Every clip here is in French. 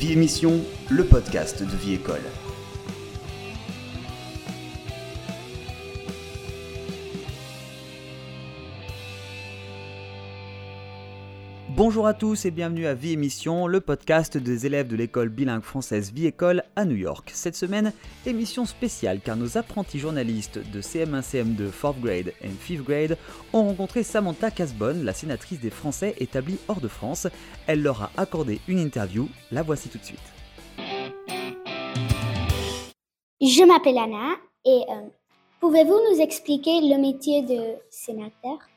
Vie Émission, le podcast de Vie École. Bonjour à tous et bienvenue à Vie Émission, le podcast des élèves de l'école bilingue française Vie École à New York. Cette semaine, émission spéciale car nos apprentis journalistes de CM1, CM2, 4th grade et 5th grade ont rencontré Samantha Casbonne, la sénatrice des Français établis hors de France. Elle leur a accordé une interview, la voici tout de suite. Je m'appelle Anna et euh, pouvez-vous nous expliquer le métier de sénateur?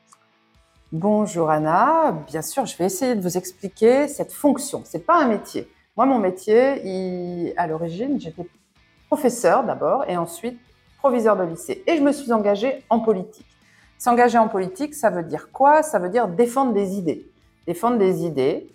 Bonjour Anna, bien sûr, je vais essayer de vous expliquer cette fonction. C'est pas un métier. Moi, mon métier, à l'origine, j'étais professeur d'abord et ensuite proviseur de lycée. Et je me suis engagée en politique. S'engager en politique, ça veut dire quoi? Ça veut dire défendre des idées. Défendre des idées,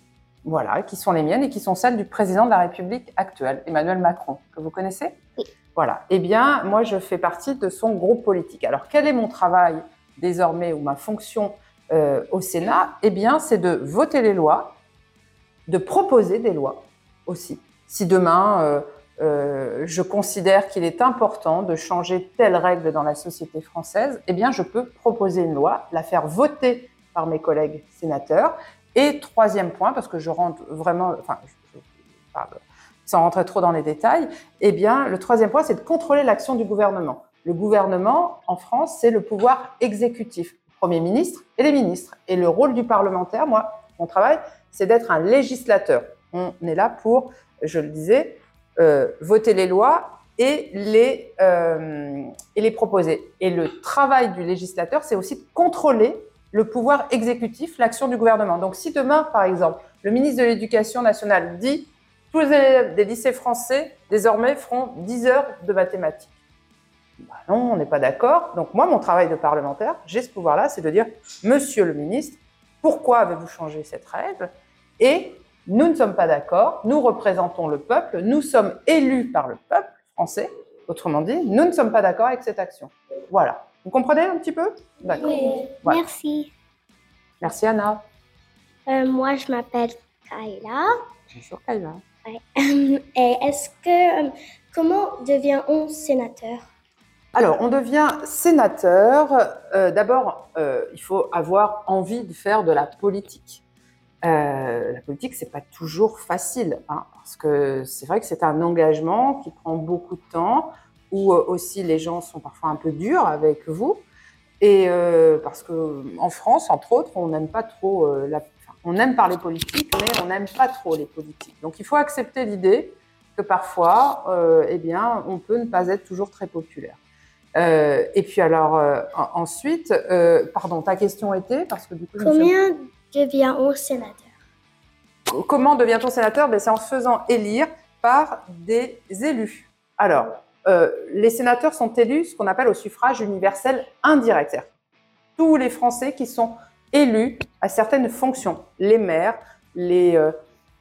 voilà, qui sont les miennes et qui sont celles du président de la République actuelle, Emmanuel Macron, que vous connaissez? Oui. Voilà. Eh bien, moi, je fais partie de son groupe politique. Alors, quel est mon travail désormais ou ma fonction euh, au Sénat, eh bien, c'est de voter les lois, de proposer des lois aussi. Si demain, euh, euh, je considère qu'il est important de changer telle règle dans la société française, eh bien, je peux proposer une loi, la faire voter par mes collègues sénateurs. Et troisième point, parce que je rentre vraiment, enfin, je, parle sans rentrer trop dans les détails, eh bien, le troisième point, c'est de contrôler l'action du gouvernement. Le gouvernement, en France, c'est le pouvoir exécutif. Premier ministre et les ministres. Et le rôle du parlementaire, moi, mon travail, c'est d'être un législateur. On est là pour, je le disais, euh, voter les lois et les, euh, et les proposer. Et le travail du législateur, c'est aussi de contrôler le pouvoir exécutif, l'action du gouvernement. Donc si demain, par exemple, le ministre de l'Éducation nationale dit tous les élèves des lycées français, désormais, feront 10 heures de mathématiques. Bah non, on n'est pas d'accord. Donc moi, mon travail de parlementaire, j'ai ce pouvoir-là, c'est de dire, Monsieur le ministre, pourquoi avez-vous changé cette règle? Et nous ne sommes pas d'accord, nous représentons le peuple, nous sommes élus par le peuple français, autrement dit, nous ne sommes pas d'accord avec cette action. Voilà. Vous comprenez un petit peu? D'accord. Oui. Voilà. Merci. Merci Anna. Euh, moi, je m'appelle Kayla. Bonjour Kayla. Ouais. Et est-ce que, euh, comment devient-on sénateur? Alors, on devient sénateur. Euh, D'abord, euh, il faut avoir envie de faire de la politique. Euh, la politique, c'est pas toujours facile, hein, parce que c'est vrai que c'est un engagement qui prend beaucoup de temps, où aussi les gens sont parfois un peu durs avec vous, et parce que en France, entre autres, on n'aime pas trop la, on aime parler politique, mais on n'aime pas trop les politiques. Donc, il faut accepter l'idée que parfois, eh bien, on peut ne pas être toujours très populaire. Euh, et puis alors euh, ensuite, euh, pardon, ta question était parce que du coup. Combien devient-on sénateur? Comment devient-on sénateur? Ben, C'est en se faisant élire par des élus. Alors, les sénateurs sont élus ce qu'on appelle au suffrage universel indirect. Tous les Français qui sont élus à certaines fonctions, les maires, les,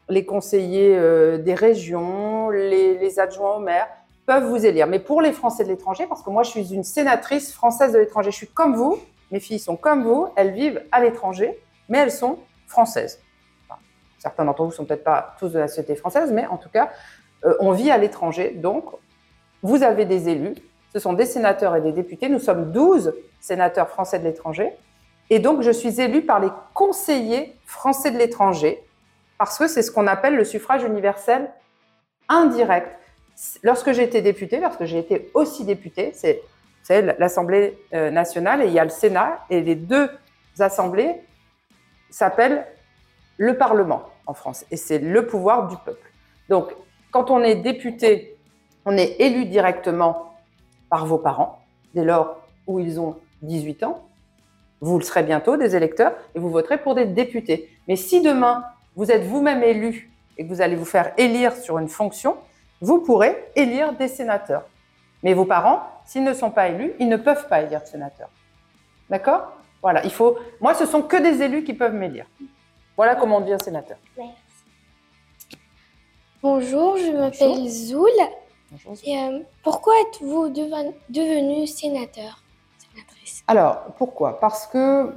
les conseillers des régions, les, les adjoints au maire, peuvent vous élire. Mais pour les Français de l'étranger, parce que moi je suis une sénatrice française de l'étranger, je suis comme vous, mes filles sont comme vous, elles vivent à l'étranger, mais elles sont françaises. Certains d'entre vous sont peut-être pas tous de la société française, mais en tout cas, euh, on vit à l'étranger. Donc, vous avez des élus, ce sont des sénateurs et des députés. Nous sommes 12 sénateurs français de l'étranger. Et donc, je suis élue par les conseillers français de l'étranger, parce que c'est ce qu'on appelle le suffrage universel indirect lorsque j'ai été députée, parce que j'ai été aussi députée, c'est l'Assemblée euh, nationale et il y a le Sénat, et les deux assemblées s'appellent le Parlement en France, et c'est le pouvoir du peuple. Donc, quand on est député, on est élu directement par vos parents, dès lors où ils ont 18 ans. Vous le serez bientôt, des électeurs, et vous voterez pour des députés. Mais si demain, vous êtes vous-même élu et que vous allez vous faire élire sur une fonction, vous pourrez élire des sénateurs. Mais vos parents, s'ils ne sont pas élus, ils ne peuvent pas élire de sénateurs. D'accord? Voilà, il faut. Moi, ce sont que des élus qui peuvent m'élire. Voilà comment on devient sénateur. Merci. Bonjour, je m'appelle Zoul. Bonjour. Et, euh, pourquoi êtes-vous deven- devenu sénateur Sénatrice? Alors, pourquoi? Parce que,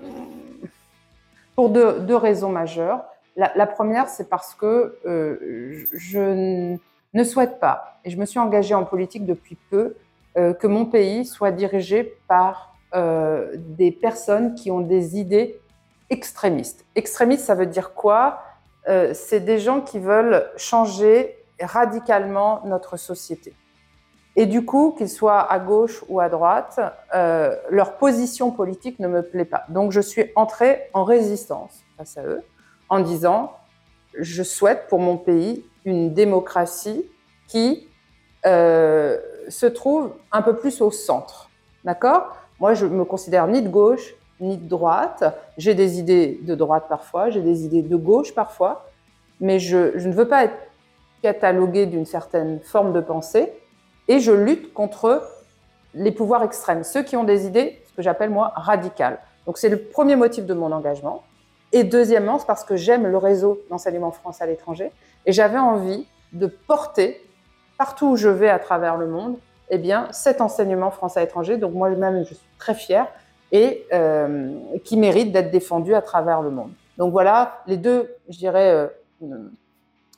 pour deux, deux raisons majeures. La, première, c'est parce que euh, je ne souhaite pas, et je me suis engagée en politique depuis peu, euh, que mon pays soit dirigé par euh, des personnes qui ont des idées extrémistes. Extrémistes, ça veut dire quoi? C'est des gens qui veulent changer radicalement notre société. Et du coup, qu'ils soient à gauche ou à droite, euh, leur position politique ne me plaît pas. Donc je suis entrée en résistance face à eux en disant, je souhaite pour mon pays une démocratie qui euh, se trouve un peu plus au centre. D'accord? Moi, je me considère ni de gauche ni de droite. J'ai des idées de droite parfois, j'ai des idées de gauche parfois, mais je, je ne veux pas être cataloguée d'une certaine forme de pensée et je lutte contre les pouvoirs extrêmes, ceux qui ont des idées, ce que j'appelle moi radicales. Donc c'est le premier motif de mon engagement. Et deuxièmement, c'est parce que j'aime le réseau d'enseignement français à l'étranger et j'avais envie de porter partout où je vais à travers le monde, eh bien, cet enseignement français à l'étranger. Donc moi-même, je suis très fière et euh, qui mérite d'être défendu à travers le monde. Donc voilà les deux, je dirais, euh,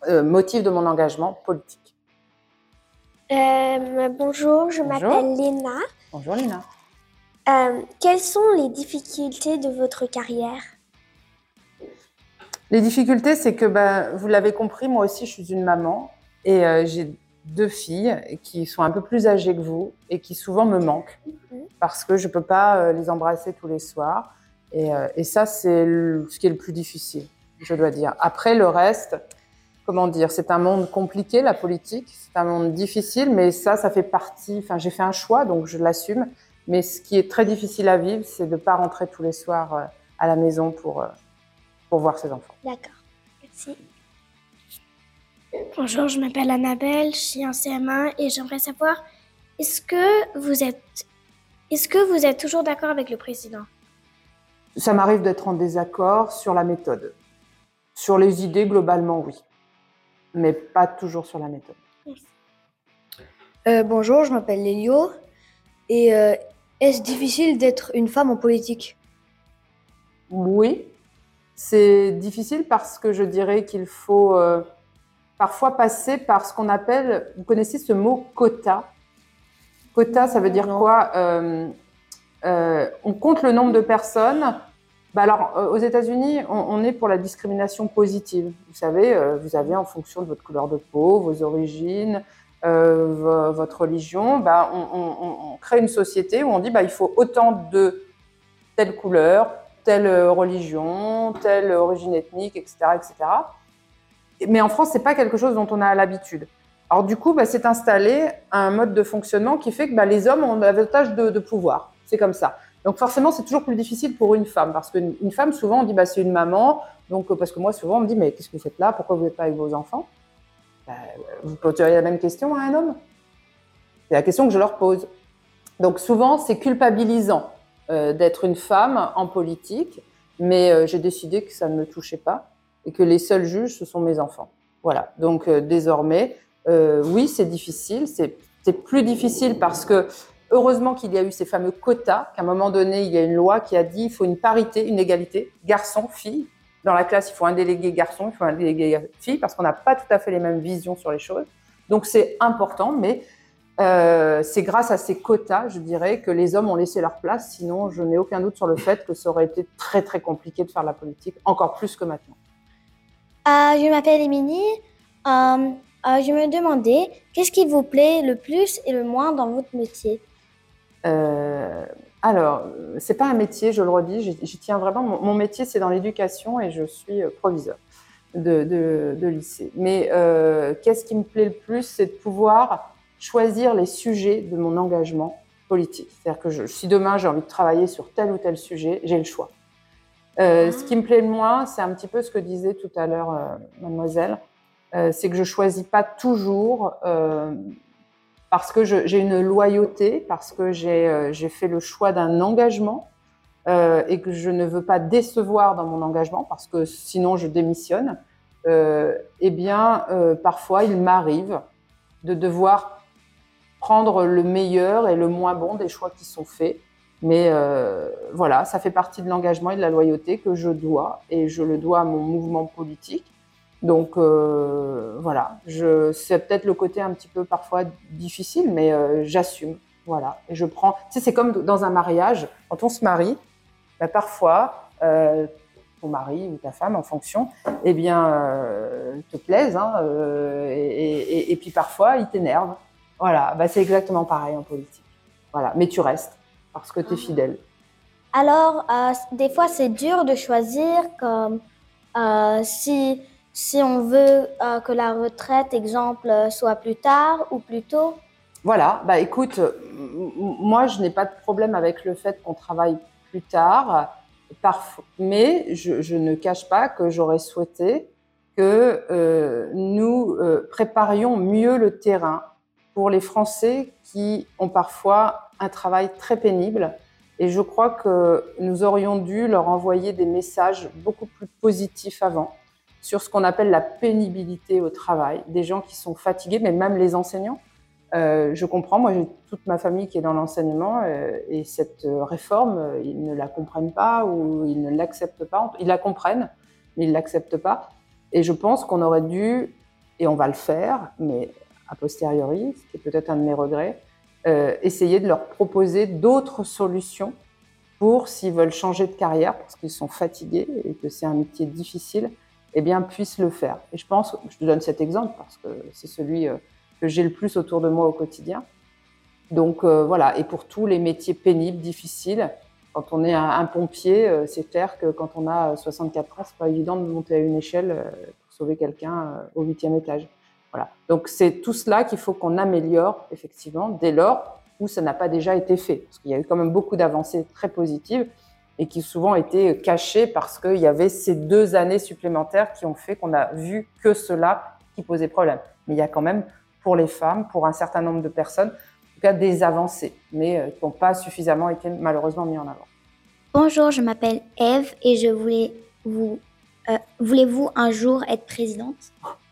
euh, motifs de mon engagement politique. Bonjour, je m'appelle Léna. Bonjour Léna. Quelles sont les difficultés de votre carrière? Les difficultés, c'est que ben, vous l'avez compris, moi aussi je suis une maman et euh, j'ai deux filles qui sont un peu plus âgées que vous et qui souvent me manquent parce que je ne peux pas les embrasser tous les soirs. Et, et ça, c'est ce qui est le plus difficile, je dois dire. Après, le reste, comment dire, c'est un monde compliqué, la politique, c'est un monde difficile, mais ça, ça fait partie, enfin, j'ai fait un choix, donc je l'assume. Mais ce qui est très difficile à vivre, c'est de ne pas rentrer tous les soirs euh, à la maison pour, euh, pour voir ses enfants. D'accord, merci. Bonjour, je m'appelle Annabelle, je suis en CM1 et j'aimerais savoir, est-ce que vous êtes, est-ce que vous êtes toujours d'accord avec le président? Ça m'arrive d'être en désaccord sur la méthode. Sur les idées, globalement, oui mais pas toujours sur la méthode. Euh, bonjour, je m'appelle Lélio. Et euh, est-ce difficile d'être une femme en politique? Oui, c'est difficile parce que je dirais qu'il faut euh, parfois passer par ce qu'on appelle, vous connaissez ce mot quota? Quota, ça veut dire quoi On compte le nombre de personnes. Bah alors, euh, aux États-Unis, on, est pour la discrimination positive. Vous savez, euh, vous avez en fonction de votre couleur de peau, vos origines, euh, votre religion, bah, on, crée une société où on dit bah, il faut autant de telle couleur, telle religion, telle origine ethnique, etc. etc. Mais en France, c'est pas quelque chose dont on a l'habitude. Alors du coup, bah, c'est installé un mode de fonctionnement qui fait que bah, les hommes ont davantage de, de pouvoir. C'est comme ça. Donc forcément, c'est toujours plus difficile pour une femme, parce qu'une femme, souvent, on dit, bah, c'est une maman. Donc, parce que moi, souvent, on me dit, mais qu'est-ce que vous faites là? Pourquoi vous n'êtes pas avec vos enfants? Vous poseriez la même question à un homme? C'est la question que je leur pose. Donc souvent, c'est culpabilisant euh, d'être une femme en politique, mais euh, j'ai décidé que ça ne me touchait pas et que les seuls juges, ce sont mes enfants. Voilà. Donc euh, désormais, oui, c'est difficile. C'est plus difficile parce que Heureusement qu'il y a eu ces fameux quotas, qu'à un moment donné, il y a une loi qui a dit qu'il faut une parité, une égalité, garçon, fille. Dans la classe, il faut un délégué garçon, il faut un délégué fille, parce qu'on n'a pas tout à fait les mêmes visions sur les choses. Donc c'est important, mais euh, c'est grâce à ces quotas, je dirais, que les hommes ont laissé leur place. Sinon, je n'ai aucun doute sur le fait que ça aurait été très très compliqué de faire la politique, encore plus que maintenant. Euh, je m'appelle Émilie. Euh, je me demandais, qu'est-ce qui vous plaît le plus et le moins dans votre métier? Euh, alors, c'est pas un métier, je le redis, j'y tiens vraiment. Mon, métier, c'est dans l'éducation et je suis euh, proviseur de, lycée. Mais euh, qu'est-ce qui me plaît le plus, c'est de pouvoir choisir les sujets de mon engagement politique. C'est-à-dire que si demain j'ai envie de travailler sur tel ou tel sujet, j'ai le choix. Euh, ce qui me plaît le moins, c'est un petit peu ce que disait tout à l'heure mademoiselle, c'est que je choisis pas toujours parce que j'ai une loyauté, parce que euh, j'ai fait le choix d'un engagement euh, et que je ne veux pas décevoir dans mon engagement, parce que sinon je démissionne, euh, eh bien, parfois il m'arrive de devoir prendre le meilleur et le moins bon des choix qui sont faits. Mais voilà, ça fait partie de l'engagement et de la loyauté que je dois, et je le dois à mon mouvement politique. Donc voilà, c'est peut-être le côté un petit peu parfois difficile, mais j'assume. Voilà, et je prends. Tu sais, c'est comme dans un mariage, quand on se marie, bah, parfois ton mari ou ta femme en fonction, eh bien, euh, te plaisent, hein, euh, et, puis parfois ils t'énervent. Voilà, bah, c'est exactement pareil en politique. Voilà, mais tu restes parce que tu es ah. fidèle. Alors, euh, des fois, c'est dur de choisir comme si, si on veut que la retraite, exemple, soit plus tard ou plus tôt. Voilà, bah écoute, moi je n'ai pas de problème avec le fait qu'on travaille plus tard mais je, ne cache pas que j'aurais souhaité que euh, nous euh, préparions mieux le terrain pour les Français qui ont parfois un travail très pénible. Et je crois que nous aurions dû leur envoyer des messages beaucoup plus positifs avant sur ce qu'on appelle la pénibilité au travail, des gens qui sont fatigués, mais même les enseignants. Euh, je comprends, moi j'ai toute ma famille qui est dans l'enseignement euh, et cette euh, réforme, ils ne la comprennent pas ou ils ne l'acceptent pas. Ils la comprennent, mais ils ne l'acceptent pas. Et je pense qu'on aurait dû, et on va le faire, mais a posteriori, ce qui est peut-être un de mes regrets, essayer de leur proposer d'autres solutions pour, s'ils veulent changer de carrière, parce qu'ils sont fatigués et que c'est un métier difficile, eh bien, puissent le faire. Et je pense, je te donne cet exemple parce que c'est celui que j'ai le plus autour de moi au quotidien. Donc euh, voilà, et pour tous les métiers pénibles, difficiles, quand on est un, pompier, euh, c'est clair que quand on a 64 ans, c'est pas évident de monter à une échelle euh, pour sauver quelqu'un au huitième étage. Voilà. Donc c'est tout cela qu'il faut qu'on améliore effectivement dès lors où ça n'a pas déjà été fait, parce qu'il y a eu quand même beaucoup d'avancées très positives et qui souvent étaient cachées parce qu'il y avait ces deux années supplémentaires qui ont fait qu'on a vu que cela qui posait problème. Mais il y a quand même pour les femmes, pour un certain nombre de personnes, en tout cas des avancées, mais euh, qui n'ont pas suffisamment été malheureusement mis en avant. Bonjour, je m'appelle Eve et je voulais vous. Euh, voulez-vous un jour être présidente?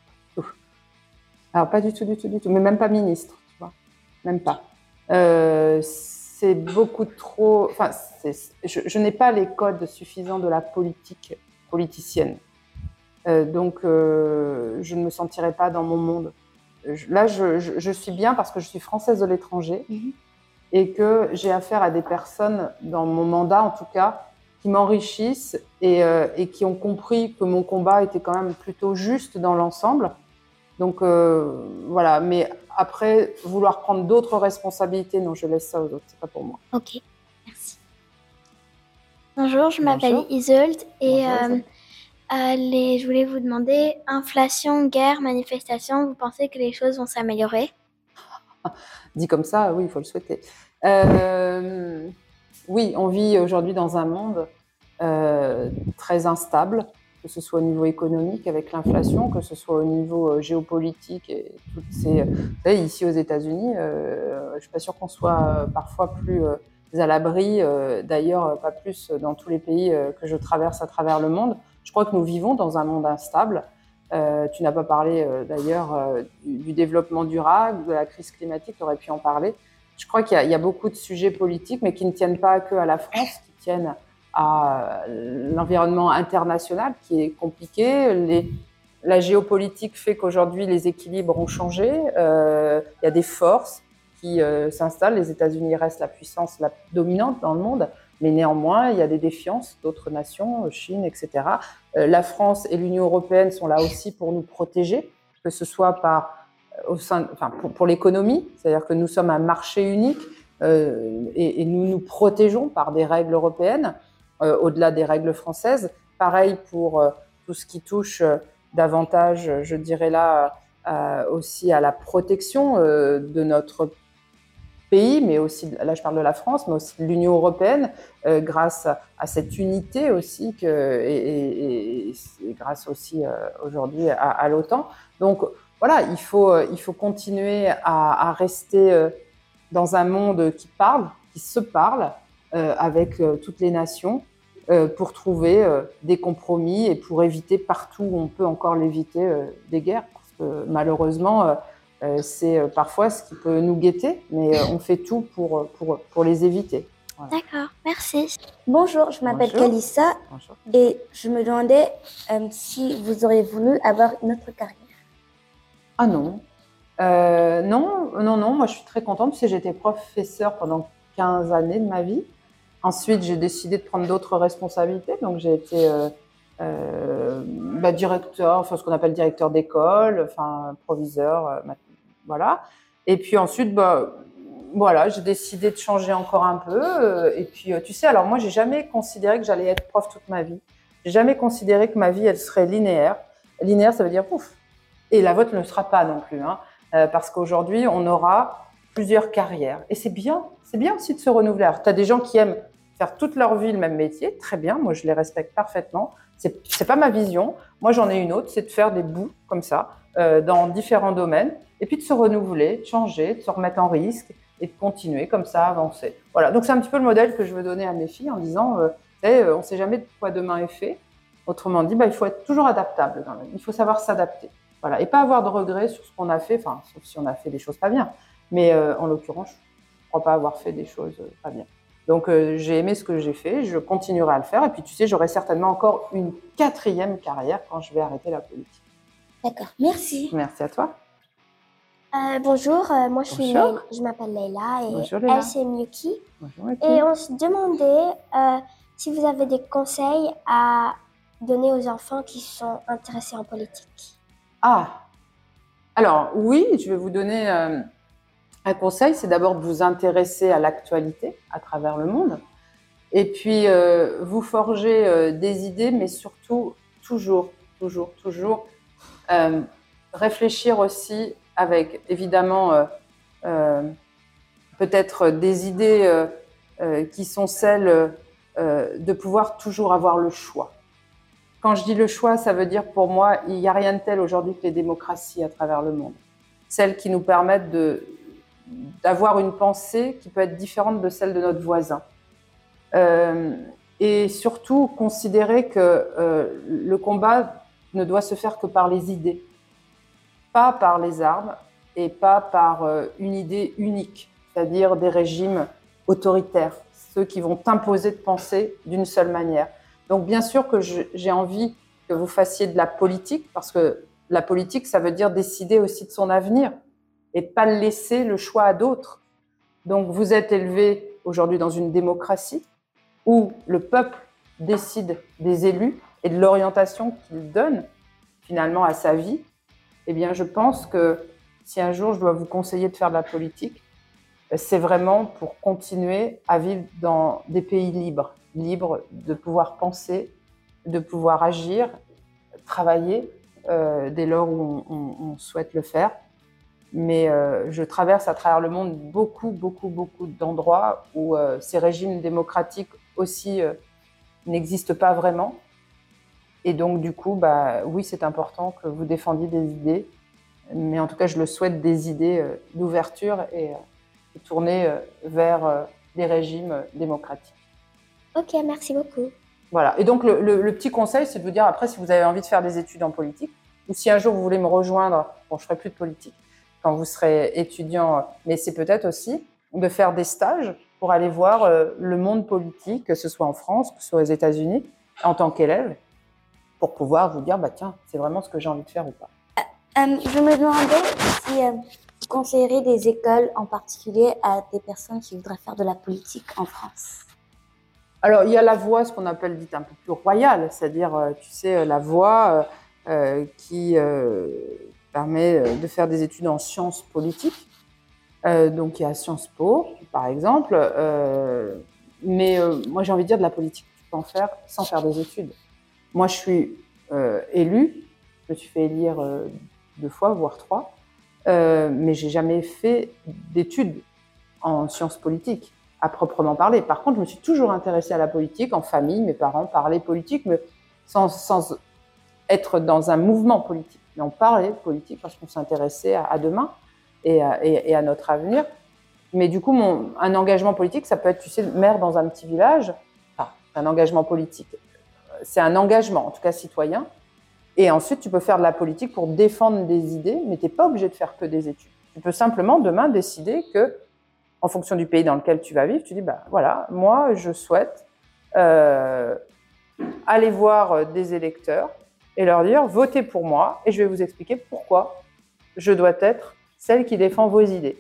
Alors, pas du tout, du tout, du tout, mais même pas ministre, tu vois, même pas. Euh, c'est beaucoup trop. Enfin, je, je n'ai pas les codes suffisants de la politique politicienne. donc, je ne me sentirai pas dans mon monde là, je, suis bien parce que je suis française de l'étranger mhm. et que j'ai affaire à des personnes, dans mon mandat en tout cas, qui m'enrichissent et, euh, qui ont compris que mon combat était quand même plutôt juste dans l'ensemble. Donc euh, voilà, mais après, vouloir prendre d'autres responsabilités, non, je laisse ça aux autres, c'est pas pour moi. Ok, merci. Bonjour, je m'appelle Isolde et euh, Allez, je voulais vous demander, inflation, guerre, manifestation, vous pensez que les choses vont s'améliorer? Dit comme ça, oui, il faut le souhaiter. Euh, oui, on vit aujourd'hui dans un monde euh, très instable, que ce soit au niveau économique avec l'inflation, que ce soit au niveau euh, géopolitique et toutes ces. ici aux États-Unis, je suis pas sûre qu'on soit parfois plus à l'abri. D'ailleurs, pas plus dans tous les pays que je traverse à travers le monde. Je crois que nous vivons dans un monde instable. Euh, tu n'as pas parlé euh, d'ailleurs euh, du, développement durable, de la crise climatique, tu aurais pu en parler. Je crois qu'il y, y, a beaucoup de sujets politiques, mais qui ne tiennent pas que à la France, qui tiennent à l'environnement international qui est compliqué. Les, la géopolitique fait qu'aujourd'hui les équilibres ont changé. il y a des forces qui s'installent. Les États-Unis restent la puissance la dominante dans le monde. Mais néanmoins, il y a des défiances d'autres nations, Chine, etc. Euh, la France et l'Union européenne sont là aussi pour nous protéger, que ce soit par, euh, au sein, enfin, pour, l'économie, c'est-à-dire que nous sommes un marché unique euh, et, nous nous protégeons par des règles européennes, au-delà des règles françaises. Pareil pour tout ce qui touche davantage, je dirais là, aussi à la protection de notre pays, mais aussi, là je parle de la France, mais aussi de l'Union européenne, euh, grâce à, cette unité aussi, et, grâce aussi euh, aujourd'hui à, l'OTAN. Donc voilà, il faut, euh, il faut continuer à, rester dans un monde qui parle, qui se parle avec toutes les nations. pour trouver des compromis et pour éviter partout où on peut encore l'éviter des guerres. Parce que malheureusement, euh, c'est euh, parfois ce qui peut nous guetter, mais euh, on fait tout pour, pour, pour les éviter. D'accord, merci. Bonjour, je m'appelle. Kalissa Bonjour. et je me demandais euh, si vous auriez voulu avoir une autre carrière. Ah non. Euh, non, non, non, moi je suis très contente parce que j'étais professeure pendant 15 années de ma vie. Ensuite, j'ai décidé de prendre d'autres responsabilités. Donc, j'ai été euh, euh, bah, directeur, enfin ce qu'on appelle directeur d'école, enfin proviseur, euh, voilà. Et puis ensuite, bah, voilà, j'ai décidé de changer encore un peu. et puis, tu sais, alors moi, j'ai jamais considéré que j'allais être prof toute ma vie. J'ai jamais considéré que ma vie, elle serait linéaire. Linéaire, ça veut dire pouf. Et la vôtre ne sera pas non plus, hein, parce qu'aujourd'hui, on aura plusieurs carrières. Et c'est bien, c'est bien aussi de se renouveler. Alors, tu as des gens qui aiment faire toute leur vie le même métier, très bien, moi je les respecte parfaitement. C'est pas ma vision. Moi, j'en ai une autre, c'est de faire des bouts comme ça, euh, dans différents domaines, et puis de se renouveler, de changer, de se remettre en risque et de continuer comme ça, avancer. Voilà, donc c'est un petit peu le modèle que je veux donner à mes filles en disant, euh, euh, on ne sait jamais de quoi demain est fait. Autrement dit, bah, il faut être toujours adaptable la vie. Il faut savoir s'adapter. Voilà, et pas avoir de regrets sur ce qu'on a fait, enfin, sauf si on a fait des choses pas bien. Mais en l'occurrence, je ne crois pas avoir fait des choses pas bien. Donc euh, j'ai aimé ce que j'ai fait, je continuerai à le faire. Et puis tu sais, j'aurai certainement encore une quatrième carrière quand je vais arrêter la politique. D'accord, merci. Merci à toi. Euh, bonjour, euh, moi je, suis je m'appelle Leïla et Bonjour, elle c'est Miyuki. Bonjour, Eki. Et on se demandait si vous avez des conseils à donner aux enfants qui sont intéressés en politique. Ah, alors oui, je vais vous donner un conseil, c'est d'abord de vous intéresser à l'actualité à travers le monde, et puis euh, vous forger euh, des idées, mais surtout toujours, toujours, toujours euh, réfléchir aussi avec évidemment peut-être des idées qui sont celles de pouvoir toujours avoir le choix. Quand je dis le choix, ça veut dire pour moi, il n'y a rien de tel aujourd'hui que les démocraties à travers le monde. Celles qui nous permettent de, d'avoir une pensée qui peut être différente de celle de notre voisin. Euh, et surtout, considérer que euh, le combat ne doit se faire que par les idées, pas par les armes et pas par euh, une idée unique, c'est-à-dire des régimes autoritaires, ceux qui vont t'imposer de penser d'une seule manière. Donc bien sûr que j'ai envie que vous fassiez de la politique, parce que la politique, ça veut dire décider aussi de son avenir et de pas laisser le choix à d'autres. Donc vous êtes élevé aujourd'hui dans une démocratie où le peuple décide des élus et de l'orientation qu'il donne finalement à sa vie. Eh bien, je pense que si un jour je dois vous conseiller de faire de la politique, c'est vraiment pour continuer à vivre dans des pays libres, libres de pouvoir penser, de pouvoir agir, travailler euh, dès lors où on souhaite le faire. Mais euh, je traverse à travers le monde beaucoup, beaucoup, beaucoup d'endroits où euh, ces régimes démocratiques aussi euh, n'existent pas vraiment. Et donc, du coup, bah, oui, c'est important que vous défendiez des idées. Mais en tout cas, je le souhaite des idées d'ouverture et, et tournées vers des régimes démocratiques. Ok, merci beaucoup. Voilà. Et donc, le, le- le petit conseil, c'est de vous dire après, si vous avez envie de faire des études en politique, ou si un jour vous voulez me rejoindre, bon, je ferai plus de politique quand vous serez étudiant, mais c'est peut-être aussi de faire des stages pour aller voir euh, le monde politique, que ce soit en France, que ce soit aux États-Unis, en tant qu'élève, pour pouvoir vous dire, bah tiens, c'est vraiment ce que j'ai envie de faire ou pas. Euh, je me demandais si euh, vous conseillerez des écoles en particulier à des personnes qui voudraient faire de la politique en France. Alors, il y a la voie, ce qu'on appelle dite un peu plus royale, c'est-à-dire, euh, tu sais, euh, la voie euh, euh, qui euh, permet euh, de faire des études en sciences politiques. Euh, donc, il y a Sciences Po, par exemple. euh, mais moi, j'ai envie de dire de la politique, tu peux en faire sans faire des études. Moi, je suis élue, je me suis fait élire deux fois, voire trois, mais j'ai jamais fait d'études en sciences politiques à proprement parler. Par contre, je me suis toujours intéressée à la politique en famille. Mes parents parlaient politique, mais sans être dans un mouvement politique. Mais on parlait politique parce qu'on s'intéressait à, demain et à, notre avenir. Mais du coup, un engagement politique, ça peut être, tu sais, maire dans un petit village. Enfin, un engagement politique, c'est un engagement, en tout cas citoyen. Et ensuite, tu peux faire de la politique pour défendre des idées, mais tu n'es pas obligé de faire que des études. Tu peux simplement demain décider que en fonction du pays dans lequel tu vas vivre, tu dis, bah voilà, moi, je souhaite euh, aller voir des électeurs et leur dire, votez pour moi, et je vais vous expliquer pourquoi je dois être celle qui défend vos idées.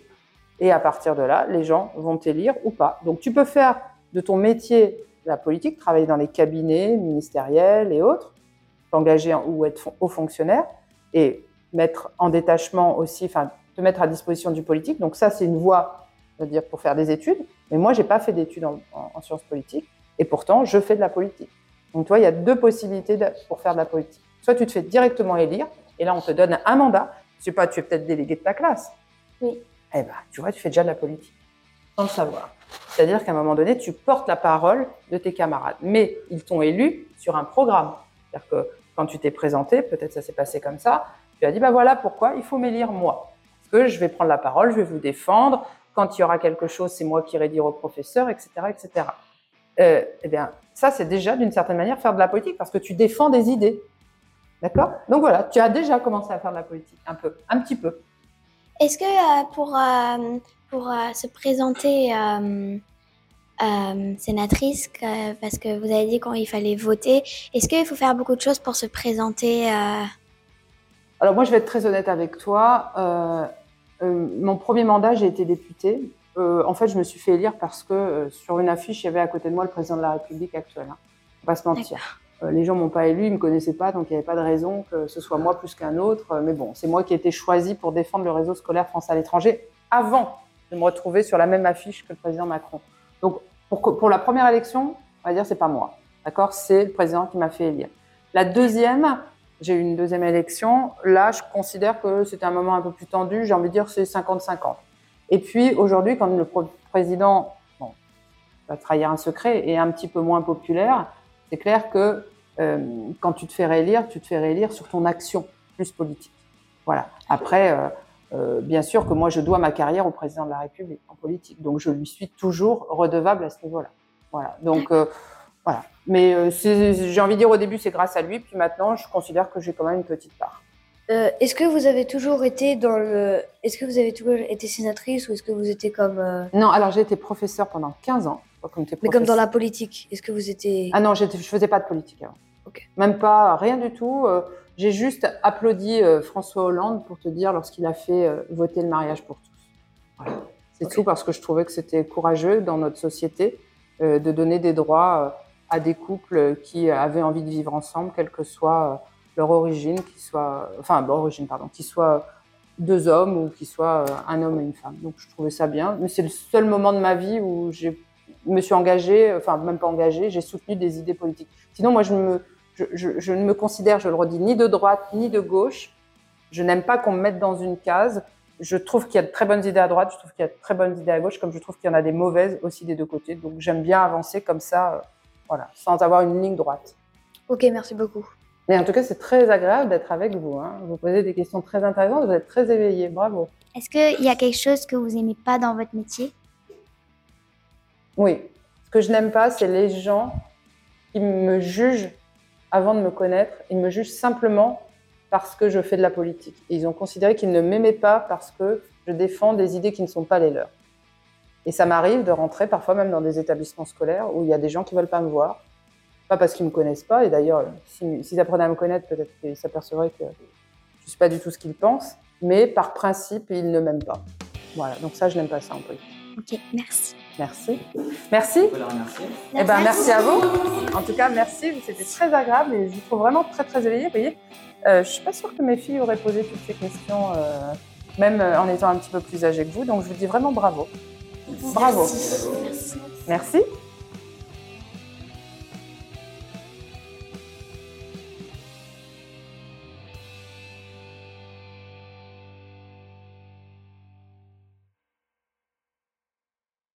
Et à partir de là, les gens vont t'élire ou pas. Donc tu peux faire de ton métier la politique, travailler dans les cabinets ministériels et autres, t'engager ou être haut fonctionnaire, et mettre en détachement aussi, enfin, te mettre à disposition du politique. Donc ça, c'est une voie, on dire, pour faire des études. Mais moi, j'ai pas fait d'études en, sciences politiques, et pourtant, je fais de la politique. Donc, toi, il y a deux possibilités pour faire de la politique. Soit tu te fais directement élire, et là, on te donne un mandat. Je sais pas, tu es peut-être délégué de ta classe. Oui. Eh ben, tu vois, tu fais déjà de la politique, sans le savoir. C'est-à-dire qu'à un moment donné, tu portes la parole de tes camarades. Mais ils t'ont élu sur un programme. C'est-à-dire que quand tu t'es présenté, peut-être ça s'est passé comme ça, tu as dit, bah voilà pourquoi il faut m'élire moi. Parce que je vais prendre la parole, je vais vous défendre. Quand il y aura quelque chose, c'est moi qui irai dire au professeur, etc. etc. Euh, eh bien, ça, c'est déjà d'une certaine manière faire de la politique parce que tu défends des idées. D'accord? Donc voilà, tu as déjà commencé à faire de la politique, un peu, un petit peu. Est-ce que euh, pour, euh, pour se présenter sénatrice, parce que vous avez dit quand il fallait voter, est-ce qu'il faut faire beaucoup de choses pour se présenter Alors moi, je vais être très honnête avec toi. mon premier mandat, j'ai été députée. En fait, je me suis fait élire parce que sur une affiche, il y avait à côté de moi le président de la République actuel. Hein. On va pas se mentir. Euh, les gens m'ont pas élu, ils me connaissaient pas, donc il n'y avait pas de raison que ce soit moi plus qu'un autre. Euh, mais bon, c'est moi qui ai été choisi pour défendre le réseau scolaire français à l'étranger avant de me retrouver sur la même affiche que le président Macron. Donc pour, pour la première élection, on va dire c'est pas moi, d'accord? C'est le président qui m'a fait élire. La deuxième, j'ai eu une deuxième élection. Là, je considère que c'était un moment un peu plus tendu. J'ai envie de dire c'est 50-50. Et puis aujourd'hui, quand le président, bon, va trahir un secret, est un petit peu moins populaire, c'est clair que euh, quand tu te fais réélire, tu te fais réélire sur ton action plus politique. Voilà. Après, euh, euh, bien sûr que moi, je dois ma carrière au président de la République en politique, donc je lui suis toujours redevable à ce niveau-là. Voilà. Donc voilà. Mais j'ai envie de dire au début, c'est grâce à lui, puis maintenant, je considère que j'ai quand même une petite part. Est-ce que vous avez toujours été dans le. Est-ce que vous avez toujours été sénatrice ou est-ce que vous étiez comme. Non, alors j'ai été professeur pendant 15 ans. Mais comme dans la politique, est-ce que vous étiez... Ah non, je ne faisais pas de politique avant. Même pas, rien du tout. Euh, j'ai juste applaudi euh, François Hollande pour te dire lorsqu'il a fait euh, voter le mariage pour tous. C'est tout parce que je trouvais que c'était courageux dans notre société de donner des droits à des couples qui avaient envie de vivre ensemble, quelle que soit leur origine, qui soit, enfin, origine, pardon, qui soit deux hommes ou qui soit un homme et une femme. Donc je trouvais ça bien. Mais c'est le seul moment de ma vie où j'ai me suis engagée, enfin même pas engagée, j'ai soutenu des idées politiques. Sinon, moi, je, me, je, ne me considère, je le redis, ni de droite ni de gauche. Je n'aime pas qu'on me mette dans une case. Je trouve qu'il y a de très bonnes idées à droite, je trouve qu'il y a de très bonnes idées à gauche, comme je trouve qu'il y en a des mauvaises aussi des deux côtés. Donc j'aime bien avancer comme ça, euh, voilà, sans avoir une ligne droite. Ok, merci beaucoup. Mais en tout cas, c'est très agréable d'être avec vous. Hein. Vous posez des questions très intéressantes, vous êtes très éveillé. Bravo. Est-ce qu'il y a quelque chose que vous n'aimez pas dans votre métier? Oui. Ce que je n'aime pas, c'est les gens qui me jugent avant de me connaître. Ils me jugent simplement parce que je fais de la politique. ils ont considéré qu'ils ne m'aimaient pas parce que je défends des idées qui ne sont pas les leurs. Et ça m'arrive de rentrer parfois même dans des établissements scolaires où il y a des gens qui ne veulent pas me voir. Pas parce qu'ils ne me connaissent pas. Et d'ailleurs, s'ils apprenaient à me connaître, peut-être qu'ils s'apercevraient que je ne suis pas du tout ce qu'ils pensent. Mais par principe, ils ne m'aiment pas. Voilà. Donc ça, je n'aime pas ça en politique. Ok, merci. Merci. Merci. Eh ben, merci à vous. En tout cas, merci. C'était très agréable et je vous trouve vraiment très, très éveillée. Vous voyez, euh, je ne suis pas sûre que mes filles auraient posé toutes ces questions, euh, même euh, en étant un petit peu plus âgées que vous. Donc, je vous dis vraiment bravo. Bravo. Merci. merci.